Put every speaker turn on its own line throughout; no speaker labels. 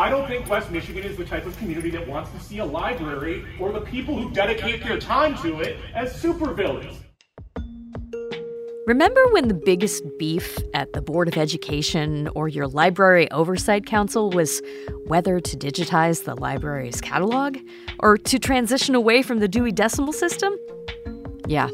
I don't think West Michigan is the type of community that wants to see a library or the people who dedicate their time to it as supervillains.
Remember when the biggest beef at the Board of Education or your Library Oversight Council was whether to digitize the library's catalog or to transition away from the Dewey Decimal System? Yeah,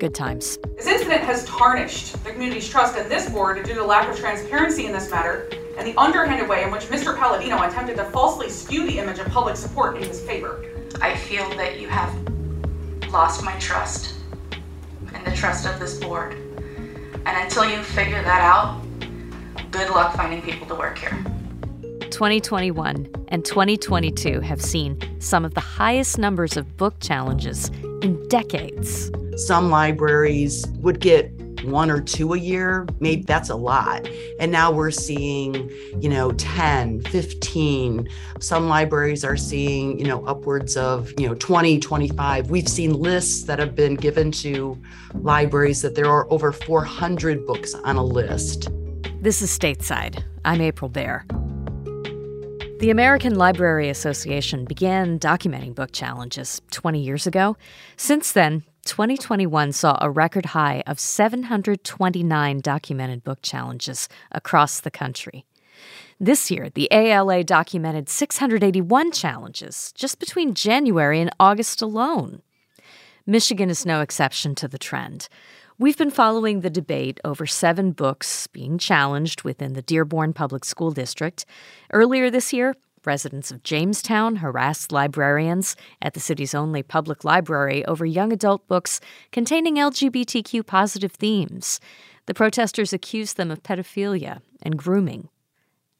good times.
This incident has tarnished the community's trust in this board due to lack of transparency in this matter and the underhanded way in which Mr. Palladino attempted to falsely skew the image of public support in his favor.
I feel that you have lost my trust and the trust of this board. And until you figure that out, good luck finding people to work here.
2021 and 2022 have seen some of the highest numbers of book challenges in decades.
Some libraries would get one or two a year, maybe that's a lot. And now we're seeing, you know, 10, 15. Some libraries are seeing, you know, upwards of, you know, 20, 25. We've seen lists that have been given to libraries that there are over 400 books on a list.
This is Stateside. I'm April Baer. The American Library Association began documenting book challenges 20 years ago. Since then, 2021 saw a record high of 729 documented book challenges across the country. This year, the ALA documented 681 challenges just between January and August alone. Michigan is no exception to the trend. We've been following the debate over seven books being challenged within the Dearborn Public School District. Earlier this year, Residents of Jamestown harassed librarians at the city's only public library over young adult books containing LGBTQ positive themes. The protesters accused them of pedophilia and grooming.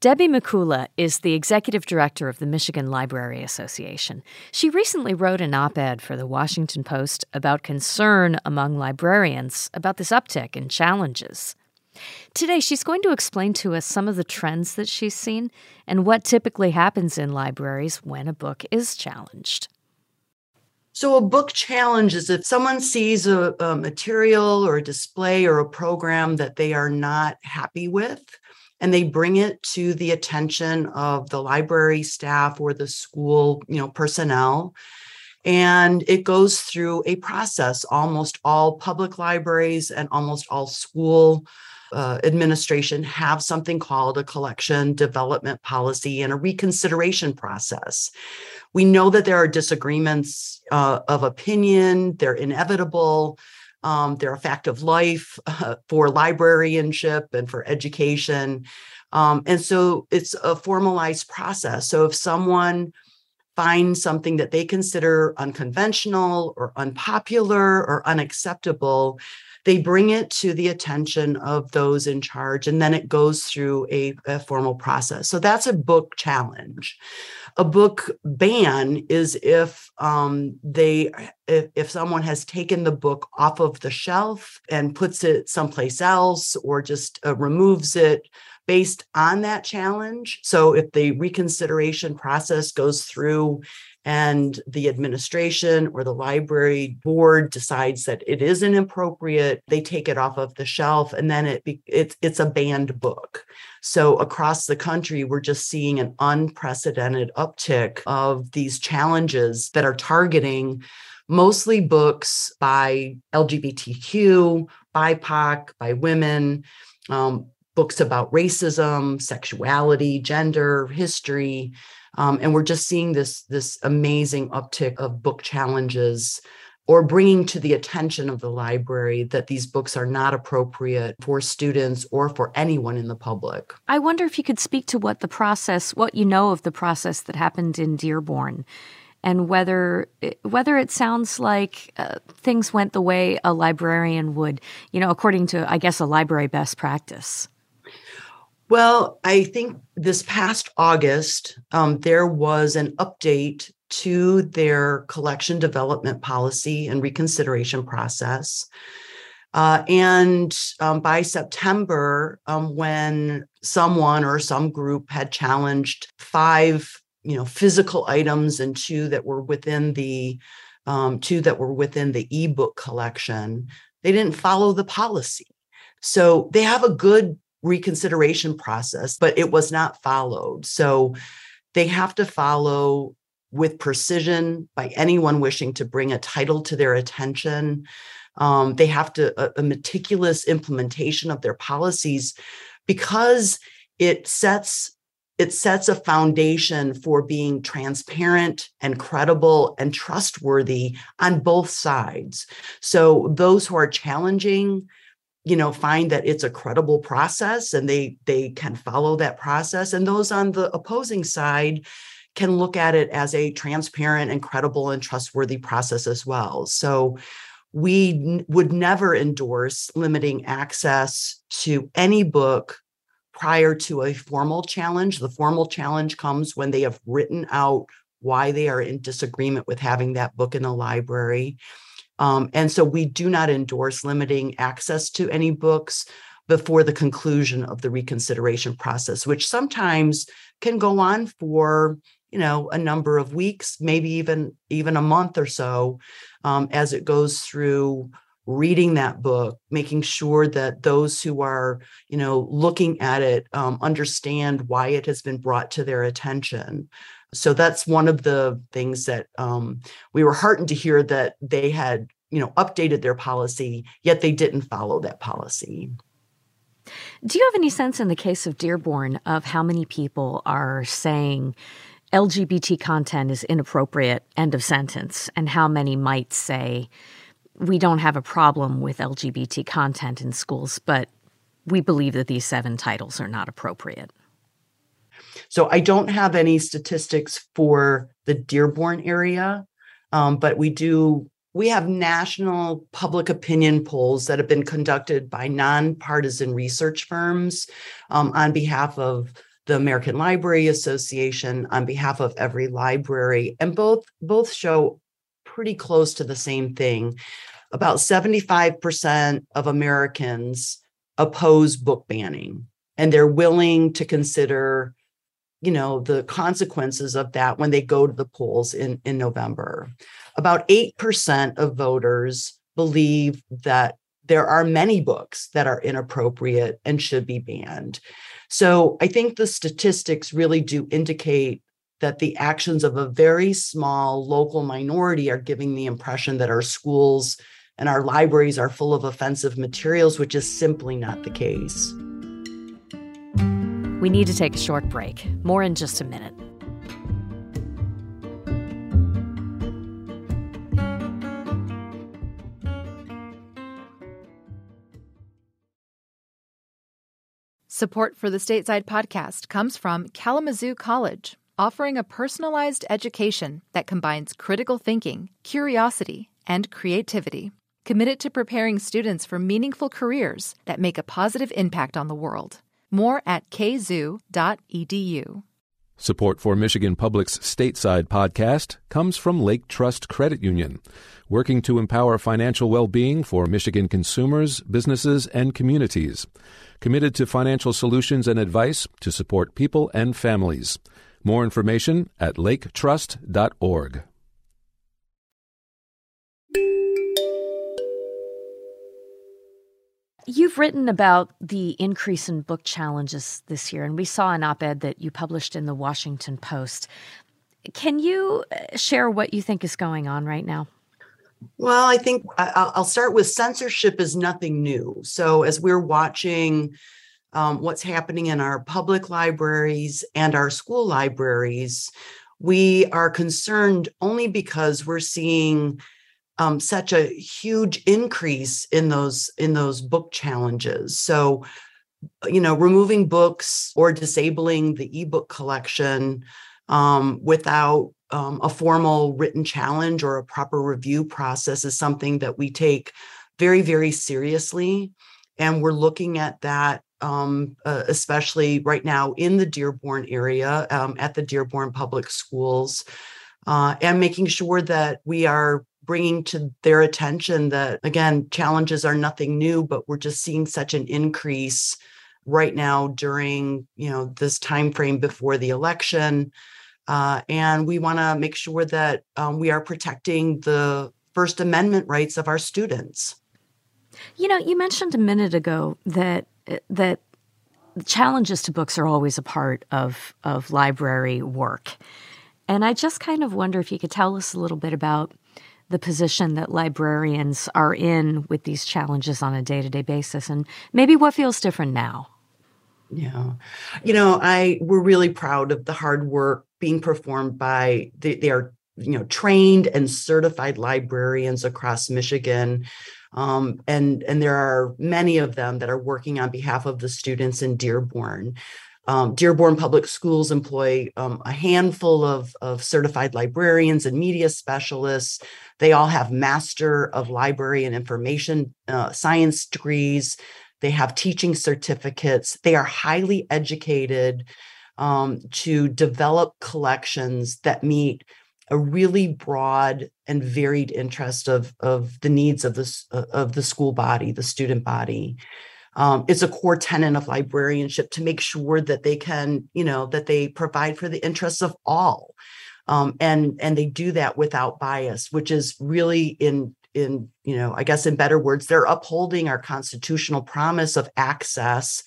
Debbie Mikula is the executive director of the Michigan Library Association. She recently wrote an op ed for the Washington Post about concern among librarians about this uptick in challenges. Today, she's going to explain to us some of the trends that she's seen and what typically happens in libraries when a book is challenged.
So, a book challenge is if someone sees a, a, material or a display or a program that they are not happy with, and they bring it to the attention of the library staff or the school, you know, personnel. And it goes through a process. Almost all public libraries and almost all school uh, administration have something called a collection development policy and a reconsideration process. We know that there are disagreements uh, of opinion, they're inevitable. Um, they're a fact of life uh, for librarianship and for education. Um, and so it's a formalized process. So if someone finds something that they consider unconventional or unpopular or unacceptable, they bring it to the attention of those in charge, and then it goes through a, a formal process. So that's a book challenge. A book ban is if um, they if, if someone has taken the book off of the shelf and puts it someplace else or just uh, removes it based on that challenge. So if the reconsideration process goes through and the administration or the library board decides that it is inappropriate they take it off of the shelf and then it it's it's a banned book so across the country we're just seeing an unprecedented uptick of these challenges that are targeting mostly books by lgbtq bipoc by women um, books about racism sexuality gender history um, and we're just seeing this this amazing uptick of book challenges or bringing to the attention of the library that these books are not appropriate for students or for anyone in the public.
I wonder if you could speak to what the process, what you know of the process that happened in Dearborn, and whether whether it sounds like uh, things went the way a librarian would, you know, according to I guess a library best practice.
Well, I think this past August, um, there was an update to their collection development policy and reconsideration process. Uh, and um, by September, um, when someone or some group had challenged five, you know, physical items and two that were within the um, two that were within the ebook collection, they didn't follow the policy. So they have a good reconsideration process, but it was not followed. So they have to follow with precision by anyone wishing to bring a title to their attention. Um, they have to a, a meticulous implementation of their policies because it sets it sets a foundation for being transparent and credible and trustworthy on both sides. So those who are challenging you know find that it's a credible process and they they can follow that process. And those on the opposing side can look at it as a transparent and credible and trustworthy process as well. So we n- would never endorse limiting access to any book prior to a formal challenge. The formal challenge comes when they have written out why they are in disagreement with having that book in the library um, and so we do not endorse limiting access to any books before the conclusion of the reconsideration process, which sometimes can go on for you know a number of weeks, maybe even even a month or so, um, as it goes through reading that book making sure that those who are you know looking at it um, understand why it has been brought to their attention so that's one of the things that um, we were heartened to hear that they had, you know, updated their policy, yet they didn't follow that policy.
Do you have any sense in the case of Dearborn of how many people are saying LGBT content is inappropriate, end of sentence, and how many might say we don't have a problem with LGBT content in schools, but we believe that these seven titles are not appropriate?
So I don't have any statistics for the Dearborn area, um, but we do. We have national public opinion polls that have been conducted by nonpartisan research firms um, on behalf of the American Library Association, on behalf of every library, and both both show pretty close to the same thing. About 75% of Americans oppose book banning, and they're willing to consider you know the consequences of that when they go to the polls in in November. About 8% of voters believe that there are many books that are inappropriate and should be banned. So I think the statistics really do indicate that the actions of a very small local minority are giving the impression that our schools and our libraries are full of offensive materials, which is simply not the case.
We need to take a short break. More in just a minute.
Support for the Stateside podcast comes from Kalamazoo College, offering a personalized education that combines critical thinking, curiosity, and creativity. Committed to preparing students for meaningful careers that make a positive impact on the world. More at kzoo.edu.
Support for Michigan Public's Stateside podcast comes from Lake Trust Credit Union, working to empower financial well being for Michigan consumers, businesses, and communities. Committed to financial solutions and advice to support people and families. More information at laketrust.org.
You've written about the increase in book challenges this year, and we saw an op ed that you published in the Washington Post. Can you uh, share what you think is going on right now?
Well, I think I'll start with censorship is nothing new. So, as we're watching um, what's happening in our public libraries and our school libraries, we are concerned only because we're seeing um, such a huge increase in those in those book challenges. So, you know, removing books or disabling the ebook collection um, without um, a formal written challenge or a proper review process is something that we take very, very seriously. And we're looking at that, um, uh, especially right now in the Dearborn area um, at the Dearborn Public Schools, uh, and making sure that we are bringing to their attention that again challenges are nothing new but we're just seeing such an increase right now during you know this time frame before the election uh, and we want to make sure that um, we are protecting the first amendment rights of our students
you know you mentioned a minute ago that that challenges to books are always a part of, of library work. And I just kind of wonder if you could tell us a little bit about the position that librarians are in with these challenges on a day to day basis and maybe what feels different now.
Yeah. You know, I we're really proud of the hard work being performed by they, they are, you know, trained and certified librarians across Michigan. Um, and and there are many of them that are working on behalf of the students in Dearborn. Um, Dearborn Public Schools employ um, a handful of, of certified librarians and media specialists. They all have Master of Library and Information uh, Science degrees. They have teaching certificates. They are highly educated um, to develop collections that meet a really broad and varied interest of, of the needs of the, of the school body, the student body um, it's a core tenet of librarianship to make sure that they can, you know, that they provide for the interests of all. Um, and and they do that without bias, which is really in in you know I guess in better words, they're upholding our constitutional promise of access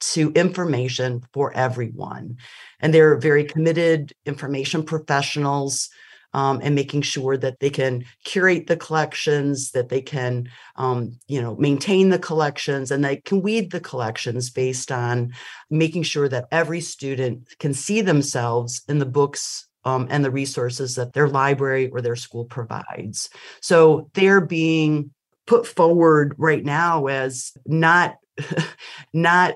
to information for everyone, and they're very committed information professionals um, and making sure that they can curate the collections, that they can, um, you know, maintain the collections, and they can weed the collections based on making sure that every student can see themselves in the books um, and the resources that their library or their school provides. So they're being put forward right now as not not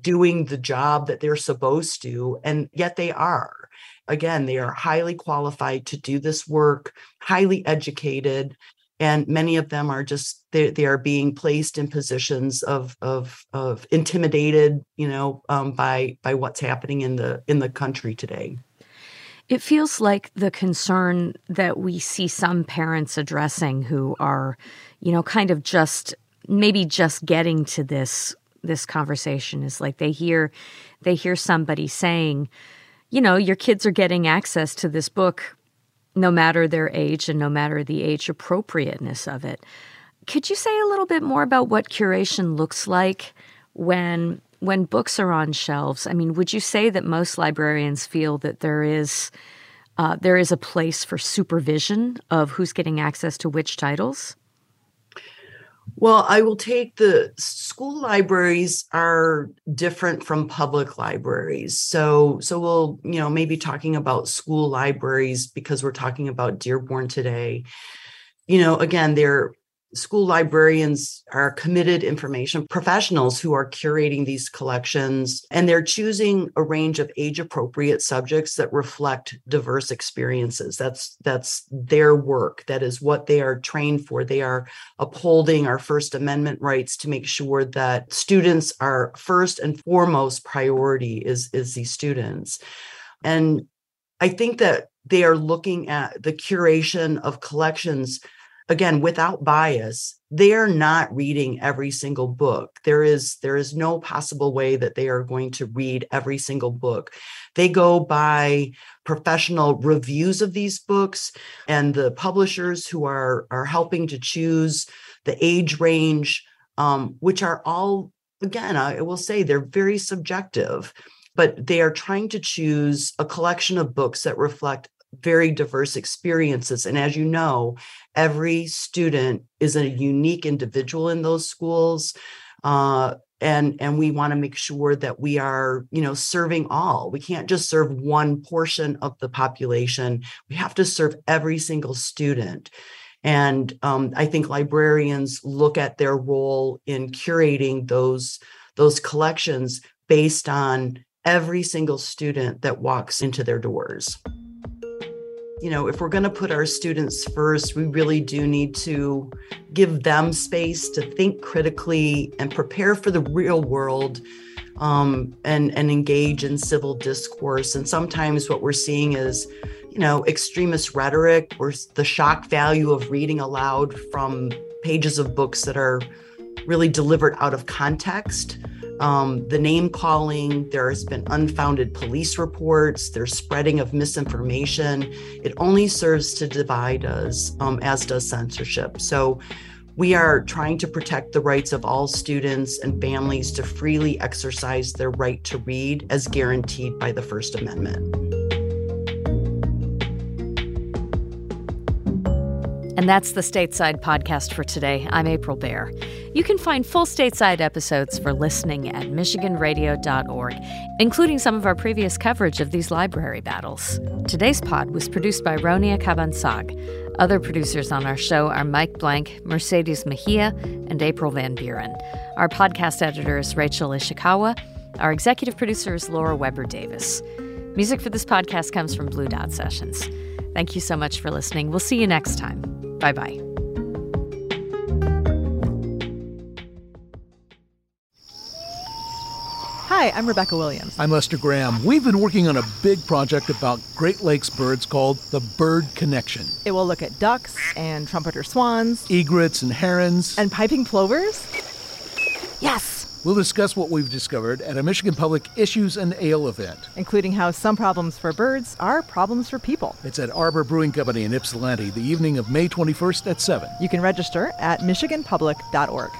doing the job that they're supposed to and yet they are Again, they are highly qualified to do this work, highly educated, and many of them are just they, they are being placed in positions of of of intimidated, you know, um, by by what's happening in the in the country today.
It feels like the concern that we see some parents addressing who are, you know, kind of just maybe just getting to this this conversation is like they hear they hear somebody saying you know, your kids are getting access to this book no matter their age and no matter the age appropriateness of it. Could you say a little bit more about what curation looks like when when books are on shelves? I mean, would you say that most librarians feel that there is uh, there is a place for supervision of who's getting access to which titles?
Well, I will take the school libraries are different from public libraries. So so we'll, you know, maybe talking about school libraries because we're talking about Dearborn today. You know, again, they're school librarians are committed information professionals who are curating these collections and they're choosing a range of age appropriate subjects that reflect diverse experiences. That's that's their work. That is what they are trained for. They are upholding our first amendment rights to make sure that students are first and foremost priority is is these students. And i think that they are looking at the curation of collections again without bias they are not reading every single book. There is there is no possible way that they are going to read every single book. They go by professional reviews of these books and the publishers who are are helping to choose the age range um, which are all again i will say they're very subjective but they are trying to choose a collection of books that reflect very diverse experiences. And as you know, every student is a unique individual in those schools. Uh, and and we want to make sure that we are you know serving all we can't just serve one portion of the population we have to serve every single student and um, i think librarians look at their role in curating those those collections based on every single student that walks into their doors you know, if we're going to put our students first, we really do need to give them space to think critically and prepare for the real world um, and, and engage in civil discourse. And sometimes what we're seeing is, you know, extremist rhetoric or the shock value of reading aloud from pages of books that are really delivered out of context um, the name calling, there has been unfounded police reports, there's spreading of misinformation. It only serves to divide us, um, as does censorship. So We are trying to protect the rights of all students and families to freely exercise their right to read as guaranteed by the First Amendment.
And that's the Stateside podcast for today. I'm April Baer. You can find full Stateside episodes for listening at MichiganRadio.org, including some of our previous coverage of these library battles. Today's pod was produced by Ronia Cabansag. Other producers on our show are Mike Blank, Mercedes Mejia, and April Van Buren. Our podcast editor is Rachel Ishikawa. Our executive producer is Laura Weber Davis. Music for this podcast comes from Blue Dot Sessions. Thank you so much for listening. We'll see you next time. Bye bye.
Hi, I'm Rebecca Williams.
I'm Lester Graham. We've been working on a big project about Great Lakes birds called the Bird Connection.
It will look at ducks and trumpeter swans,
egrets and herons,
and piping plovers. Yes!
We'll discuss what we've discovered at a Michigan Public Issues and Ale event,
including how some problems for birds are problems for people.
It's at Arbor Brewing Company in Ypsilanti the evening of May 21st at 7.
You can register at michiganpublic.org.